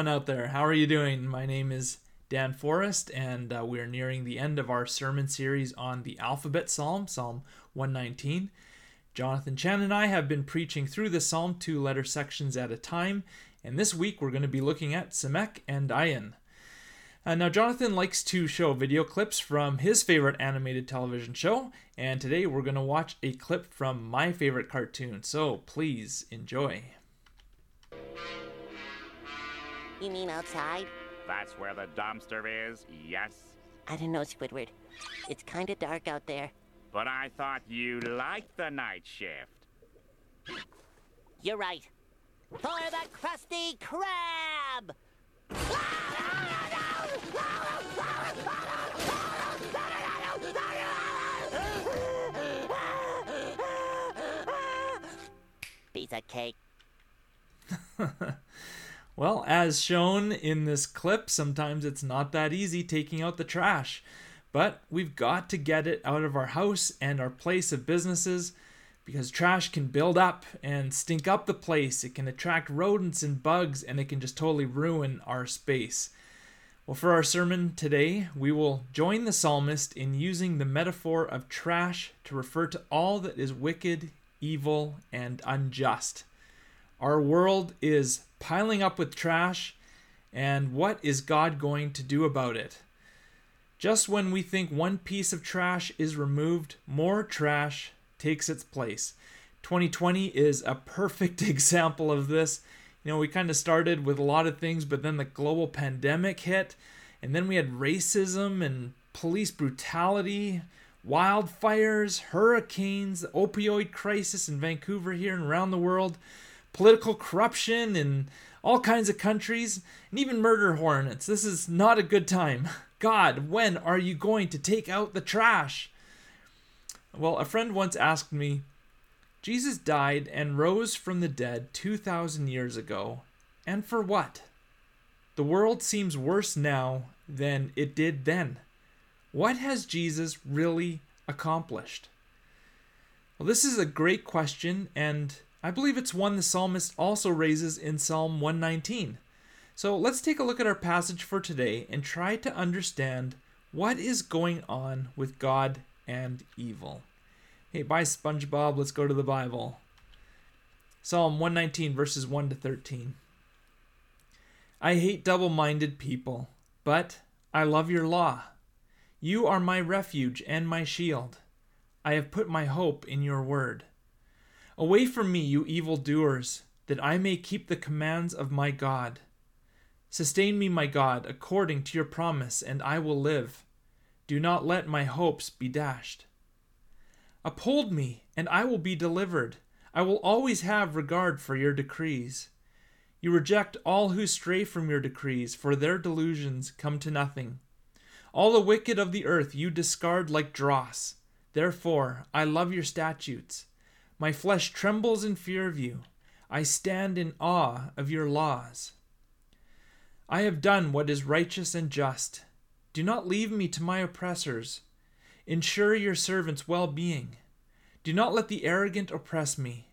everyone out there. How are you doing? My name is Dan Forrest, and uh, we're nearing the end of our sermon series on the Alphabet Psalm, Psalm 119. Jonathan Chan and I have been preaching through the psalm two letter sections at a time, and this week we're going to be looking at Samek and Ayin. Uh, now, Jonathan likes to show video clips from his favorite animated television show, and today we're going to watch a clip from my favorite cartoon, so please enjoy. You mean outside? That's where the dumpster is, yes? I don't know, Squidward. It's kinda dark out there. But I thought you liked the night shift. You're right. For the Krusty Krab! Piece of cake. Well, as shown in this clip, sometimes it's not that easy taking out the trash. But we've got to get it out of our house and our place of businesses because trash can build up and stink up the place. It can attract rodents and bugs and it can just totally ruin our space. Well, for our sermon today, we will join the psalmist in using the metaphor of trash to refer to all that is wicked, evil, and unjust. Our world is piling up with trash, and what is God going to do about it? Just when we think one piece of trash is removed, more trash takes its place. 2020 is a perfect example of this. You know, we kind of started with a lot of things, but then the global pandemic hit, and then we had racism and police brutality, wildfires, hurricanes, the opioid crisis in Vancouver here and around the world political corruption in all kinds of countries, and even murder hornets. This is not a good time. God, when are you going to take out the trash? Well, a friend once asked me, Jesus died and rose from the dead 2,000 years ago, and for what? The world seems worse now than it did then. What has Jesus really accomplished? Well, this is a great question, and I believe it's one the psalmist also raises in Psalm 119. So let's take a look at our passage for today and try to understand what is going on with God and evil. Hey, bye, SpongeBob. Let's go to the Bible. Psalm 119, verses 1 to 13. I hate double minded people, but I love your law. You are my refuge and my shield. I have put my hope in your word. Away from me, you evil doers, that I may keep the commands of my God. Sustain me, my God, according to your promise, and I will live. Do not let my hopes be dashed. Uphold me, and I will be delivered. I will always have regard for your decrees. You reject all who stray from your decrees, for their delusions come to nothing. All the wicked of the earth you discard like dross. Therefore, I love your statutes. My flesh trembles in fear of you. I stand in awe of your laws. I have done what is righteous and just. Do not leave me to my oppressors. Ensure your servant's well being. Do not let the arrogant oppress me.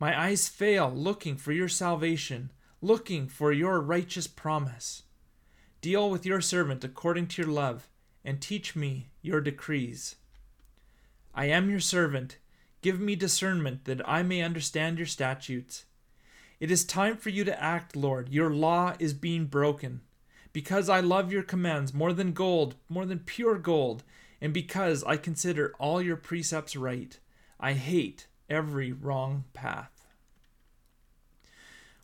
My eyes fail looking for your salvation, looking for your righteous promise. Deal with your servant according to your love, and teach me your decrees. I am your servant Give me discernment that I may understand your statutes. It is time for you to act, Lord. Your law is being broken. Because I love your commands more than gold, more than pure gold, and because I consider all your precepts right, I hate every wrong path.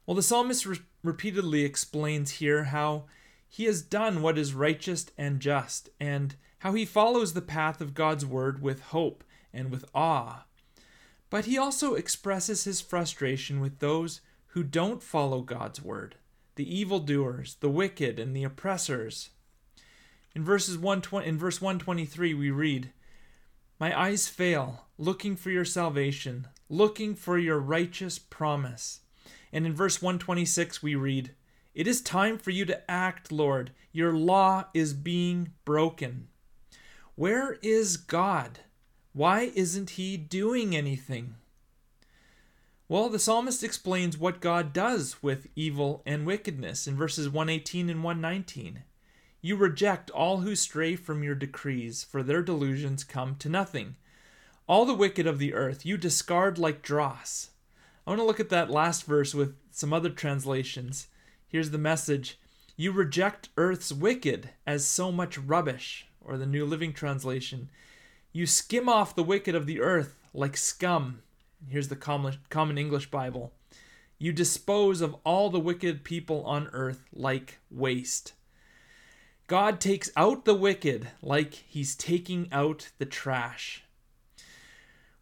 Well, the psalmist re- repeatedly explains here how he has done what is righteous and just, and how he follows the path of God's word with hope and with awe. But he also expresses his frustration with those who don't follow God's word, the evildoers, the wicked, and the oppressors. In verses 1, in verse 123 we read, My eyes fail, looking for your salvation, looking for your righteous promise. And in verse 126 we read, It is time for you to act, Lord. Your law is being broken. Where is God? Why isn't he doing anything? Well, the psalmist explains what God does with evil and wickedness in verses 118 and 119. You reject all who stray from your decrees, for their delusions come to nothing. All the wicked of the earth you discard like dross. I want to look at that last verse with some other translations. Here's the message You reject earth's wicked as so much rubbish, or the New Living Translation. You skim off the wicked of the earth like scum. Here's the Common, English Bible. You dispose of all the wicked people on earth like waste. God takes out the wicked like he's taking out the trash.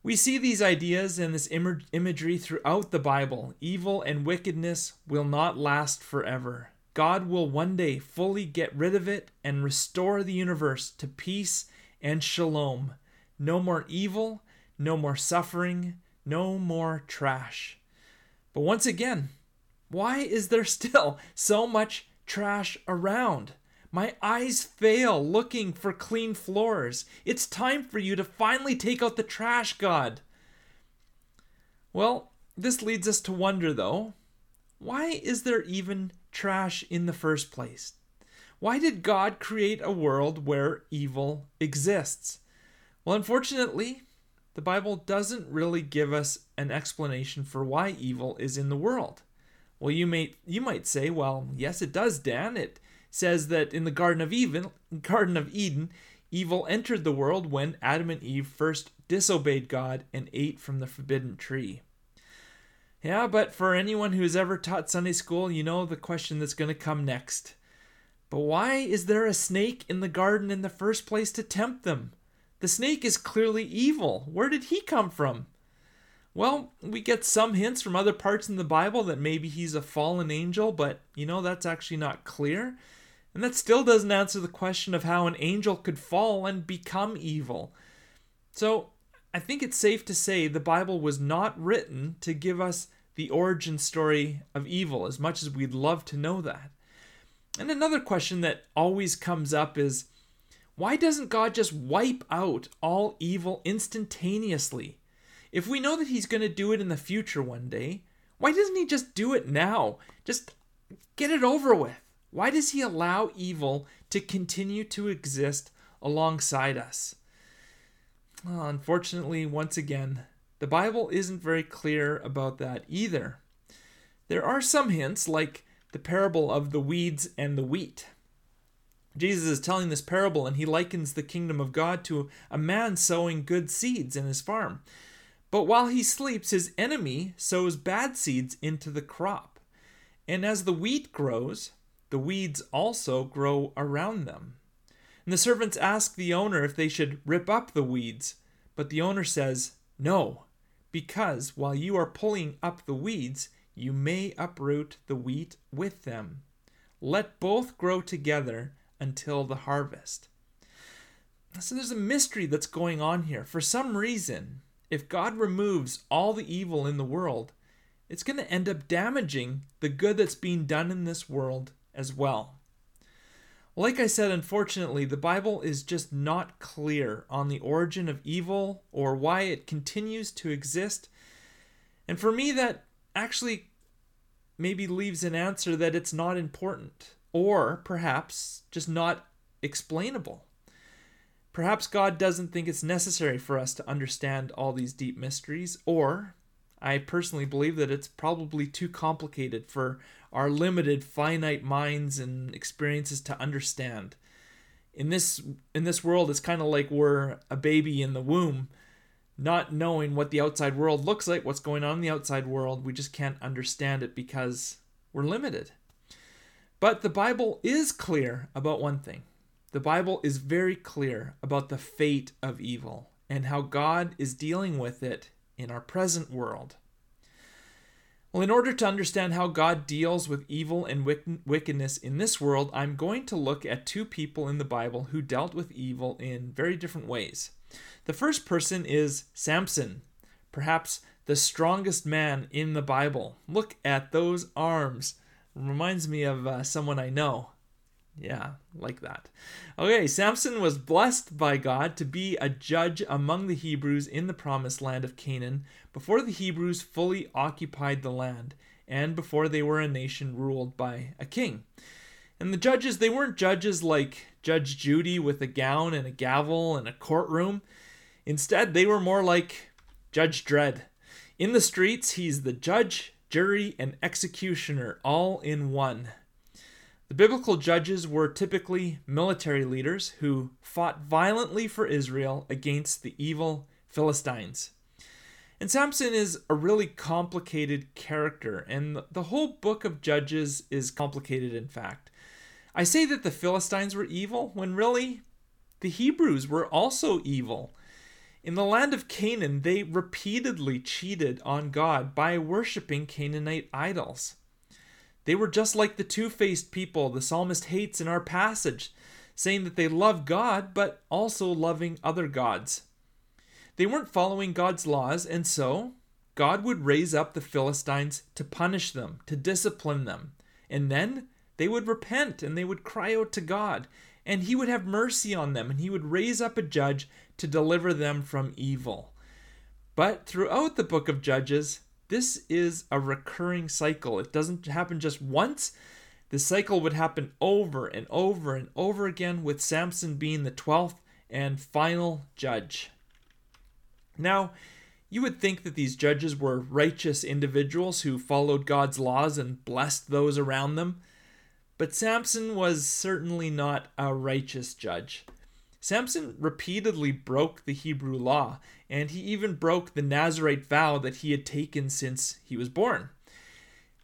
We see these ideas and this Im- imagery throughout the Bible. Evil and wickedness will not last forever. God will one day fully get rid of it and restore the universe to peace and shalom. No more evil, no more suffering, no more trash. But once again, why is there still so much trash around? My eyes fail looking for clean floors. It's time for you to finally take out the trash, God. Well, this leads us to wonder, though why is there even trash in the first place? Why did God create a world where evil exists? Well, unfortunately, the Bible doesn't really give us an explanation for why evil is in the world. Well, you may you might say, well, yes, it does, Dan. It says that in the Garden of Eden, Garden of Eden, evil entered the world when Adam and Eve first disobeyed God and ate from the forbidden tree. Yeah, but for anyone who's ever taught Sunday school, you know the question that's going to come next. But why is there a snake in the garden in the first place to tempt them? The snake is clearly evil. Where did he come from? Well, we get some hints from other parts in the Bible that maybe he's a fallen angel, but you know, that's actually not clear. And that still doesn't answer the question of how an angel could fall and become evil. So, I think it's safe to say the Bible was not written to give us the origin story of evil, as much as we'd love to know that. And another question that always comes up is why doesn't God just wipe out all evil instantaneously? If we know that He's going to do it in the future one day, why doesn't He just do it now? Just get it over with. Why does he allow evil to continue to exist alongside us? Well, unfortunately, once again, the Bible isn't very clear about that either. There are some hints, like the parable of the weeds and the wheat. Jesus is telling this parable and he likens the kingdom of God to a man sowing good seeds in his farm. But while he sleeps, his enemy sows bad seeds into the crop. And as the wheat grows, the weeds also grow around them. And the servants ask the owner if they should rip up the weeds, but the owner says, No, because while you are pulling up the weeds, you may uproot the wheat with them. Let both grow together until the harvest. So there's a mystery that's going on here. For some reason, if God removes all the evil in the world, it's going to end up damaging the good that's being done in this world as well. Like I said, unfortunately, the Bible is just not clear on the origin of evil or why it continues to exist. And for me, that actually maybe leaves an answer that it's not important, or perhaps just not explainable. Perhaps God doesn't think it's necessary for us to understand all these deep mysteries, or I personally believe that it's probably too complicated for our limited finite minds and experiences to understand. In this in this world it's kind of like we're a baby in the womb not knowing what the outside world looks like, what's going on in the outside world, we just can't understand it because we're limited. But the Bible is clear about one thing. The Bible is very clear about the fate of evil and how God is dealing with it in our present world. Well, in order to understand how God deals with evil and wickedness in this world, I'm going to look at two people in the Bible who dealt with evil in very different ways. The first person is Samson, perhaps the strongest man in the Bible. Look at those arms. Reminds me of uh, someone I know. Yeah, like that. Okay, Samson was blessed by God to be a judge among the Hebrews in the promised land of Canaan before the Hebrews fully occupied the land and before they were a nation ruled by a king. And the judges, they weren't judges like Judge Judy with a gown and a gavel and a courtroom. Instead, they were more like Judge Dredd. In the streets, he's the judge, jury, and executioner all in one. The biblical judges were typically military leaders who fought violently for Israel against the evil Philistines. And Samson is a really complicated character, and the whole book of Judges is complicated, in fact. I say that the Philistines were evil when really the Hebrews were also evil. In the land of Canaan, they repeatedly cheated on God by worshiping Canaanite idols. They were just like the two faced people the psalmist hates in our passage, saying that they love God, but also loving other gods. They weren't following God's laws, and so God would raise up the Philistines to punish them, to discipline them. And then they would repent and they would cry out to God, and He would have mercy on them, and He would raise up a judge to deliver them from evil. But throughout the book of Judges, this is a recurring cycle. It doesn't happen just once. The cycle would happen over and over and over again, with Samson being the 12th and final judge. Now, you would think that these judges were righteous individuals who followed God's laws and blessed those around them, but Samson was certainly not a righteous judge. Samson repeatedly broke the Hebrew law, and he even broke the Nazarite vow that he had taken since he was born.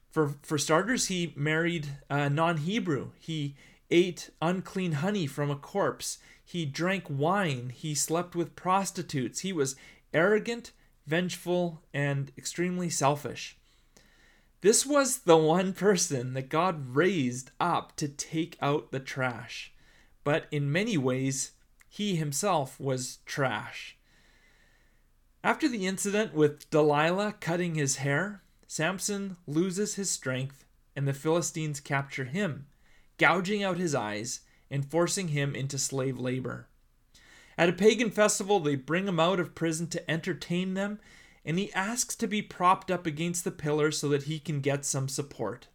For, for starters, he married a non Hebrew. He ate unclean honey from a corpse. He drank wine. He slept with prostitutes. He was arrogant, vengeful, and extremely selfish. This was the one person that God raised up to take out the trash. But in many ways, he himself was trash. After the incident with Delilah cutting his hair, Samson loses his strength and the Philistines capture him, gouging out his eyes and forcing him into slave labor. At a pagan festival, they bring him out of prison to entertain them, and he asks to be propped up against the pillar so that he can get some support.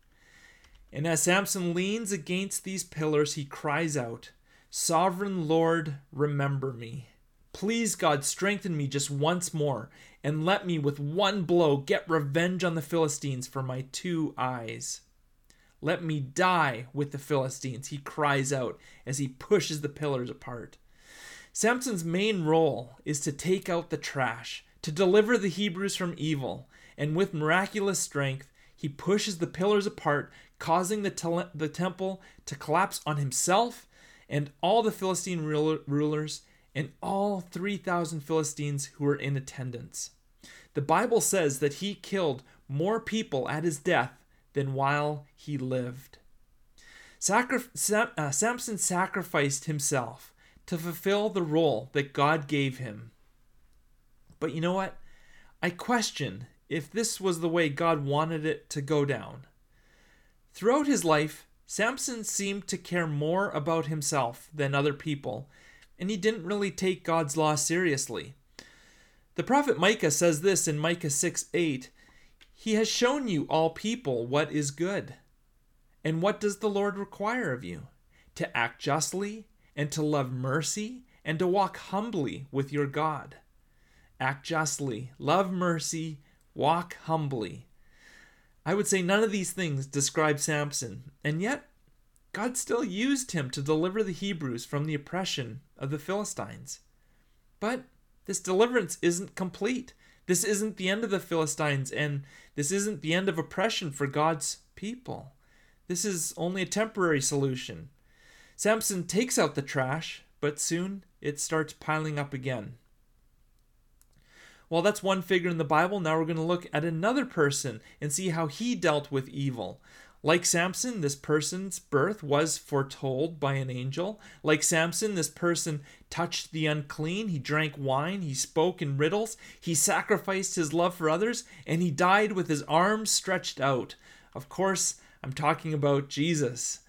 And as Samson leans against these pillars, he cries out, Sovereign Lord, remember me. Please, God, strengthen me just once more, and let me with one blow get revenge on the Philistines for my two eyes. Let me die with the Philistines, he cries out as he pushes the pillars apart. Samson's main role is to take out the trash, to deliver the Hebrews from evil, and with miraculous strength, he pushes the pillars apart, causing the, the temple to collapse on himself and all the Philistine rulers and all 3,000 Philistines who were in attendance. The Bible says that he killed more people at his death than while he lived. Sam- uh, Samson sacrificed himself to fulfill the role that God gave him. But you know what? I question if this was the way God wanted it to go down. Throughout his life, Samson seemed to care more about himself than other people, and he didn't really take God's law seriously. The prophet Micah says this in Micah 6 8 He has shown you, all people, what is good. And what does the Lord require of you? To act justly, and to love mercy, and to walk humbly with your God. Act justly, love mercy, walk humbly. I would say none of these things describe Samson, and yet God still used him to deliver the Hebrews from the oppression of the Philistines. But this deliverance isn't complete. This isn't the end of the Philistines, and this isn't the end of oppression for God's people. This is only a temporary solution. Samson takes out the trash, but soon it starts piling up again. Well, that's one figure in the Bible. Now we're going to look at another person and see how he dealt with evil. Like Samson, this person's birth was foretold by an angel. Like Samson, this person touched the unclean, he drank wine, he spoke in riddles, he sacrificed his love for others, and he died with his arms stretched out. Of course, I'm talking about Jesus.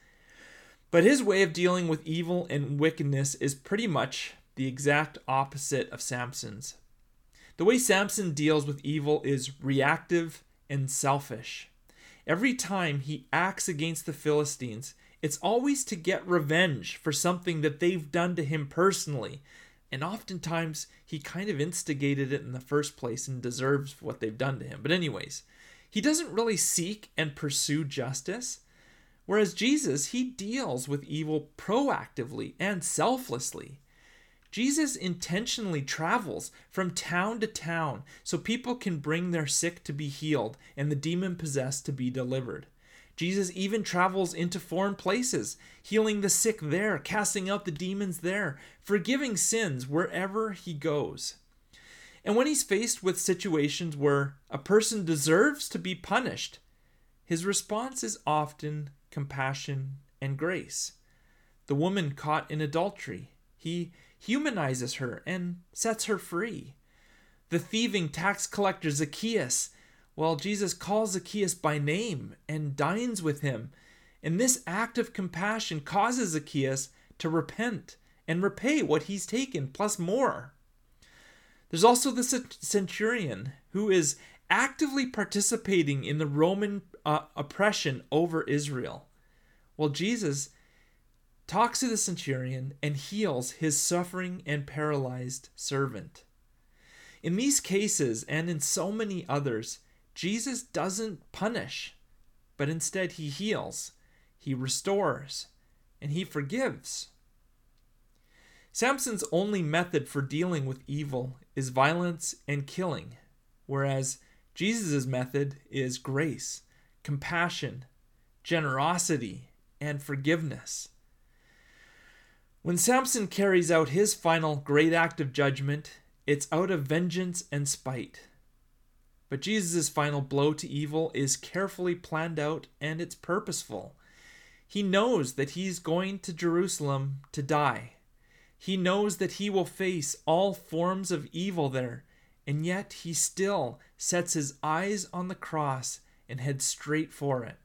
But his way of dealing with evil and wickedness is pretty much the exact opposite of Samson's. The way Samson deals with evil is reactive and selfish. Every time he acts against the Philistines, it's always to get revenge for something that they've done to him personally. And oftentimes, he kind of instigated it in the first place and deserves what they've done to him. But, anyways, he doesn't really seek and pursue justice. Whereas Jesus, he deals with evil proactively and selflessly. Jesus intentionally travels from town to town so people can bring their sick to be healed and the demon possessed to be delivered. Jesus even travels into foreign places, healing the sick there, casting out the demons there, forgiving sins wherever he goes. And when he's faced with situations where a person deserves to be punished, his response is often compassion and grace. The woman caught in adultery, he humanizes her and sets her free. The thieving tax collector Zacchaeus well, Jesus calls Zacchaeus by name and dines with him. And this act of compassion causes Zacchaeus to repent and repay what he's taken, plus more. There's also the centurion who is actively participating in the Roman uh, oppression over Israel. Well, Jesus talks to the centurion and heals his suffering and paralyzed servant. In these cases, and in so many others, Jesus doesn't punish, but instead he heals, he restores, and he forgives. Samson's only method for dealing with evil is violence and killing, whereas Jesus' method is grace, compassion, generosity, and forgiveness. When Samson carries out his final great act of judgment, it's out of vengeance and spite. But Jesus' final blow to evil is carefully planned out and it's purposeful. He knows that he's going to Jerusalem to die. He knows that he will face all forms of evil there, and yet he still sets his eyes on the cross and heads straight for it.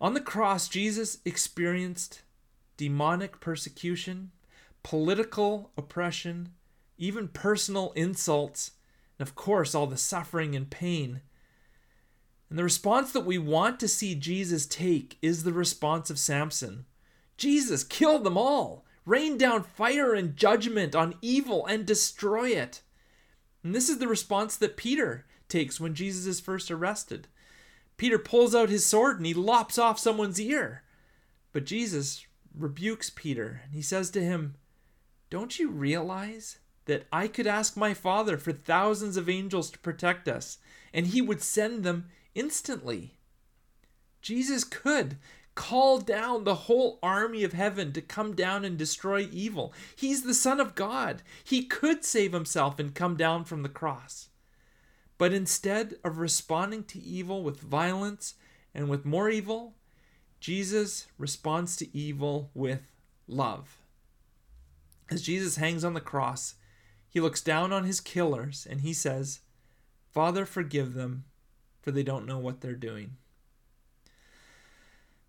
On the cross, Jesus experienced demonic persecution, political oppression, even personal insults and of course, all the suffering and pain. And the response that we want to see Jesus take is the response of Samson Jesus, kill them all, rain down fire and judgment on evil and destroy it. And this is the response that Peter takes when Jesus is first arrested. Peter pulls out his sword and he lops off someone's ear. But Jesus rebukes Peter and he says to him, Don't you realize that I could ask my Father for thousands of angels to protect us, and he would send them instantly. Jesus could call down the whole army of heaven to come down and destroy evil. He's the Son of God. He could save himself and come down from the cross. But instead of responding to evil with violence and with more evil, Jesus responds to evil with love. As Jesus hangs on the cross, he looks down on his killers and he says, Father, forgive them, for they don't know what they're doing.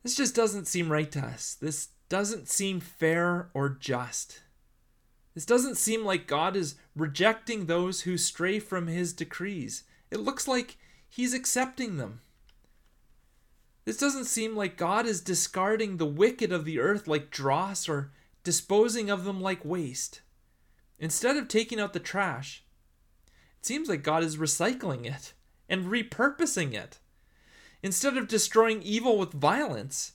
This just doesn't seem right to us. This doesn't seem fair or just. This doesn't seem like God is rejecting those who stray from his decrees. It looks like he's accepting them. This doesn't seem like God is discarding the wicked of the earth like dross or disposing of them like waste. Instead of taking out the trash, it seems like God is recycling it and repurposing it. Instead of destroying evil with violence,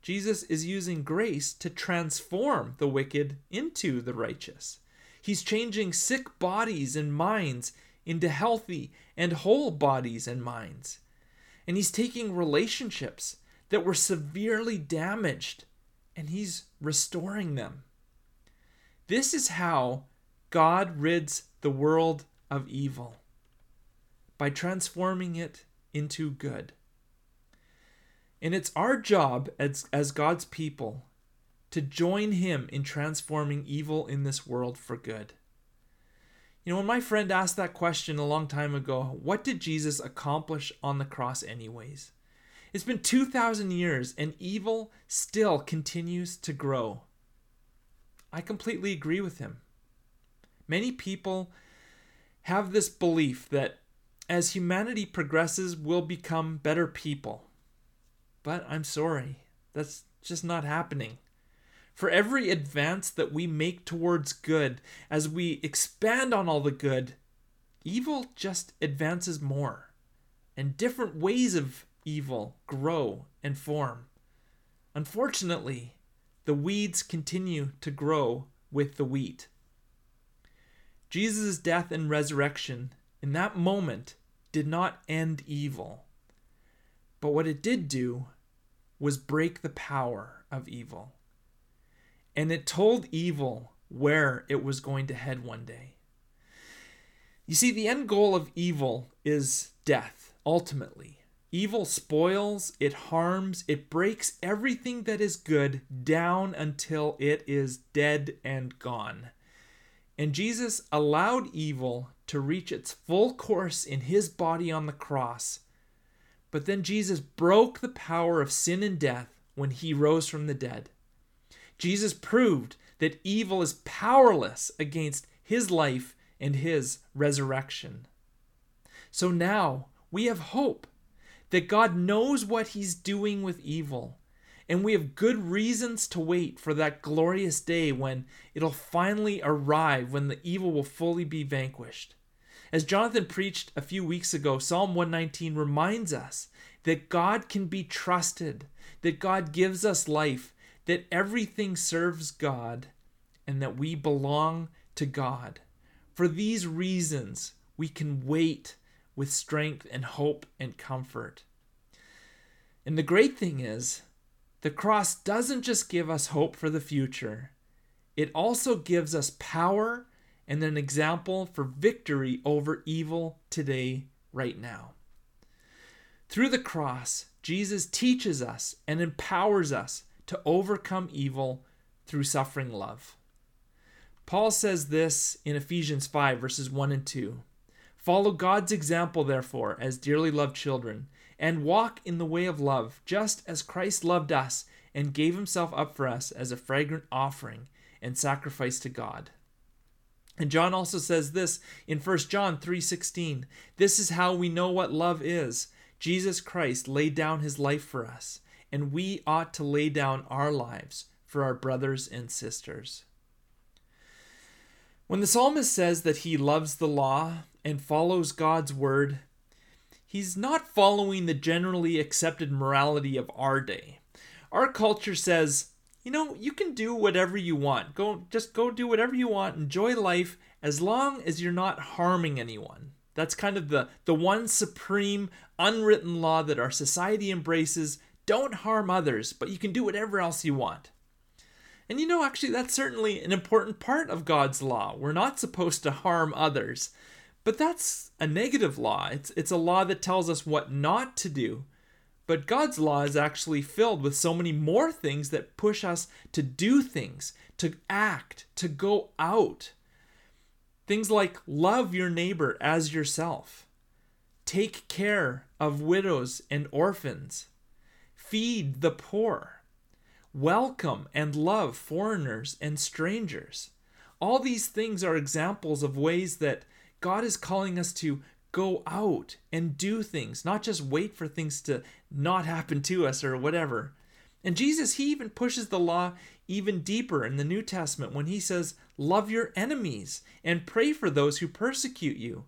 Jesus is using grace to transform the wicked into the righteous. He's changing sick bodies and minds into healthy and whole bodies and minds. And he's taking relationships that were severely damaged and he's restoring them. This is how God rids the world of evil by transforming it into good. And it's our job as, as God's people to join Him in transforming evil in this world for good. You know, when my friend asked that question a long time ago, what did Jesus accomplish on the cross, anyways? It's been 2,000 years and evil still continues to grow. I completely agree with him. Many people have this belief that as humanity progresses, we'll become better people. But I'm sorry, that's just not happening. For every advance that we make towards good, as we expand on all the good, evil just advances more. And different ways of evil grow and form. Unfortunately, the weeds continue to grow with the wheat. Jesus' death and resurrection in that moment did not end evil. But what it did do was break the power of evil. And it told evil where it was going to head one day. You see, the end goal of evil is death, ultimately. Evil spoils, it harms, it breaks everything that is good down until it is dead and gone. And Jesus allowed evil to reach its full course in his body on the cross. But then Jesus broke the power of sin and death when he rose from the dead. Jesus proved that evil is powerless against his life and his resurrection. So now we have hope that God knows what he's doing with evil and we have good reasons to wait for that glorious day when it'll finally arrive, when the evil will fully be vanquished. As Jonathan preached a few weeks ago, Psalm 119 reminds us that God can be trusted, that God gives us life, that everything serves God, and that we belong to God. For these reasons, we can wait with strength and hope and comfort. And the great thing is, the cross doesn't just give us hope for the future, it also gives us power and an example for victory over evil today, right now. Through the cross, Jesus teaches us and empowers us to overcome evil through suffering love. Paul says this in Ephesians 5, verses 1 and 2. Follow God's example, therefore, as dearly loved children and walk in the way of love, just as Christ loved us and gave himself up for us as a fragrant offering and sacrifice to God. And John also says this in 1 John 3:16, this is how we know what love is. Jesus Christ laid down his life for us, and we ought to lay down our lives for our brothers and sisters. When the psalmist says that he loves the law and follows God's word, he's not following the generally accepted morality of our day. Our culture says, you know, you can do whatever you want. Go just go do whatever you want, enjoy life as long as you're not harming anyone. That's kind of the the one supreme unwritten law that our society embraces. Don't harm others, but you can do whatever else you want. And you know, actually, that's certainly an important part of God's law. We're not supposed to harm others. But that's a negative law. It's, it's a law that tells us what not to do. But God's law is actually filled with so many more things that push us to do things, to act, to go out. Things like love your neighbor as yourself, take care of widows and orphans, feed the poor, welcome and love foreigners and strangers. All these things are examples of ways that God is calling us to go out and do things, not just wait for things to not happen to us or whatever. And Jesus, he even pushes the law even deeper in the New Testament when he says, Love your enemies and pray for those who persecute you.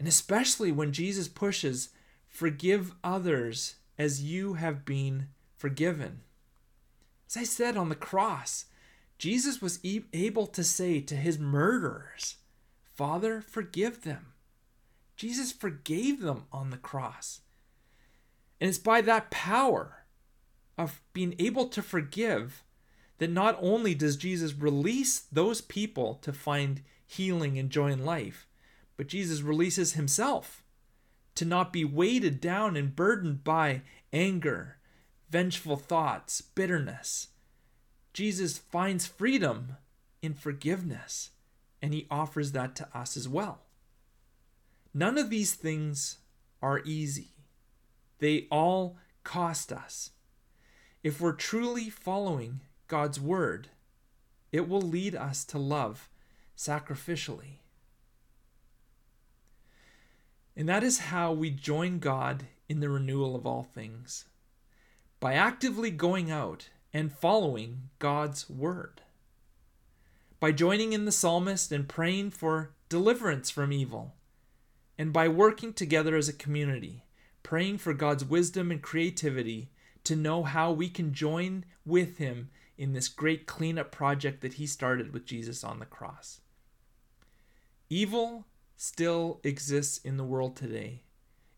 And especially when Jesus pushes, Forgive others as you have been forgiven. As I said on the cross, Jesus was able to say to his murderers, Father, forgive them. Jesus forgave them on the cross. And it's by that power of being able to forgive that not only does Jesus release those people to find healing and joy in life, but Jesus releases himself to not be weighted down and burdened by anger, vengeful thoughts, bitterness. Jesus finds freedom in forgiveness and he offers that to us as well. None of these things are easy. They all cost us. If we're truly following God's word, it will lead us to love sacrificially. And that is how we join God in the renewal of all things by actively going out and following God's word. By joining in the psalmist and praying for deliverance from evil. And by working together as a community, praying for God's wisdom and creativity to know how we can join with Him in this great cleanup project that He started with Jesus on the cross. Evil still exists in the world today.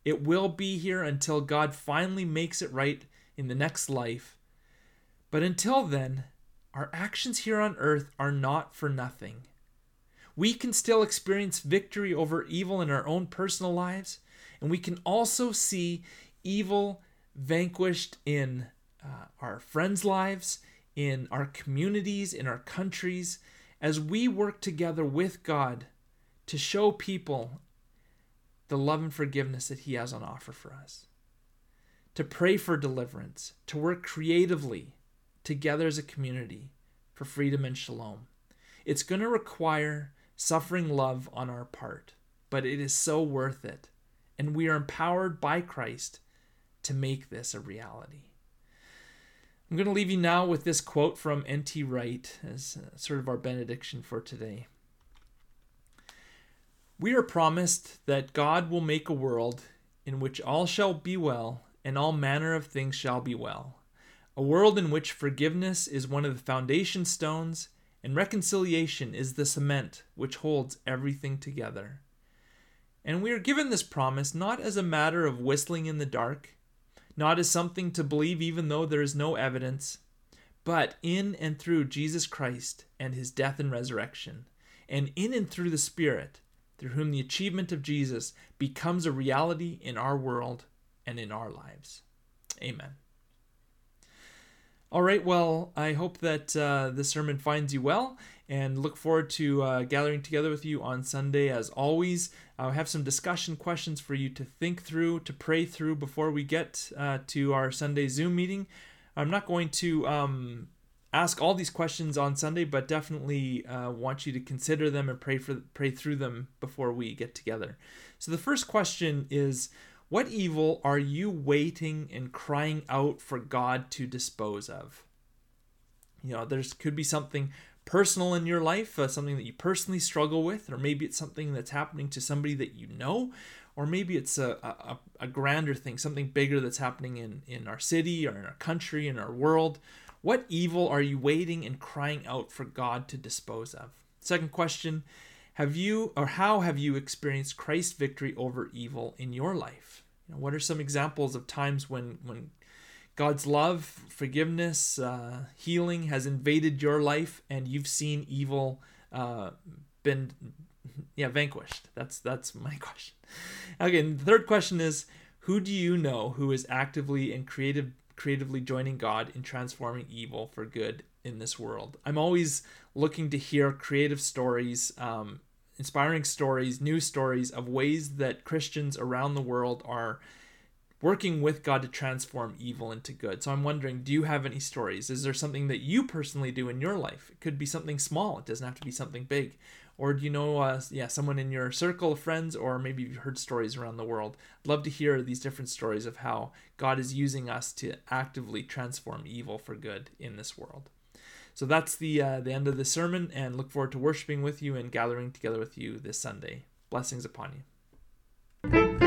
It will be here until God finally makes it right in the next life. But until then, our actions here on earth are not for nothing. We can still experience victory over evil in our own personal lives, and we can also see evil vanquished in uh, our friends' lives, in our communities, in our countries, as we work together with God to show people the love and forgiveness that He has on offer for us. To pray for deliverance, to work creatively together as a community for freedom and shalom. It's going to require suffering love on our part, but it is so worth it. And we are empowered by Christ to make this a reality. I'm going to leave you now with this quote from N.T. Wright as uh, sort of our benediction for today. We are promised that God will make a world in which all shall be well and all manner of things shall be well. A world in which forgiveness is one of the foundation stones and reconciliation is the cement which holds everything together. And we are given this promise not as a matter of whistling in the dark, not as something to believe even though there is no evidence, but in and through Jesus Christ and his death and resurrection, and in and through the Spirit through whom the achievement of Jesus becomes a reality in our world and in our lives. Amen. All right, well, I hope that uh, this sermon finds you well and look forward to uh, gathering together with you on Sunday as always. I have some discussion questions for you to think through, to pray through before we get uh, to our Sunday Zoom meeting. I'm not going to um, ask all these questions on Sunday, but definitely uh, want you to consider them and pray for pray through them before we get together. So the first question is, what evil are you waiting and crying out for God to dispose of? You know, there's could be something personal in your life, uh, something that you personally struggle with, or maybe it's something that's happening to somebody that you know, or maybe it's a, a, a grander thing, something bigger that's happening in, in our city or in our country, in our world. What evil are you waiting and crying out for God to dispose of? Second question Have you or how have you experienced Christ's victory over evil in your life? You know, what are some examples of times when, when God's love, forgiveness, uh, healing has invaded your life and you've seen evil uh, been yeah vanquished that's that's my question again the third question is who do you know who is actively and creative creatively joining God in transforming evil for good in this world. I'm always looking to hear creative stories, um, inspiring stories, new stories of ways that Christians around the world are working with God to transform evil into good. So I'm wondering, do you have any stories? Is there something that you personally do in your life? It could be something small, it doesn't have to be something big or do you know uh, yeah someone in your circle of friends or maybe you've heard stories around the world? I'd love to hear these different stories of how god is using us to actively transform evil for good in this world. So that's the uh, the end of the sermon and look forward to worshiping with you and gathering together with you this sunday. Blessings upon you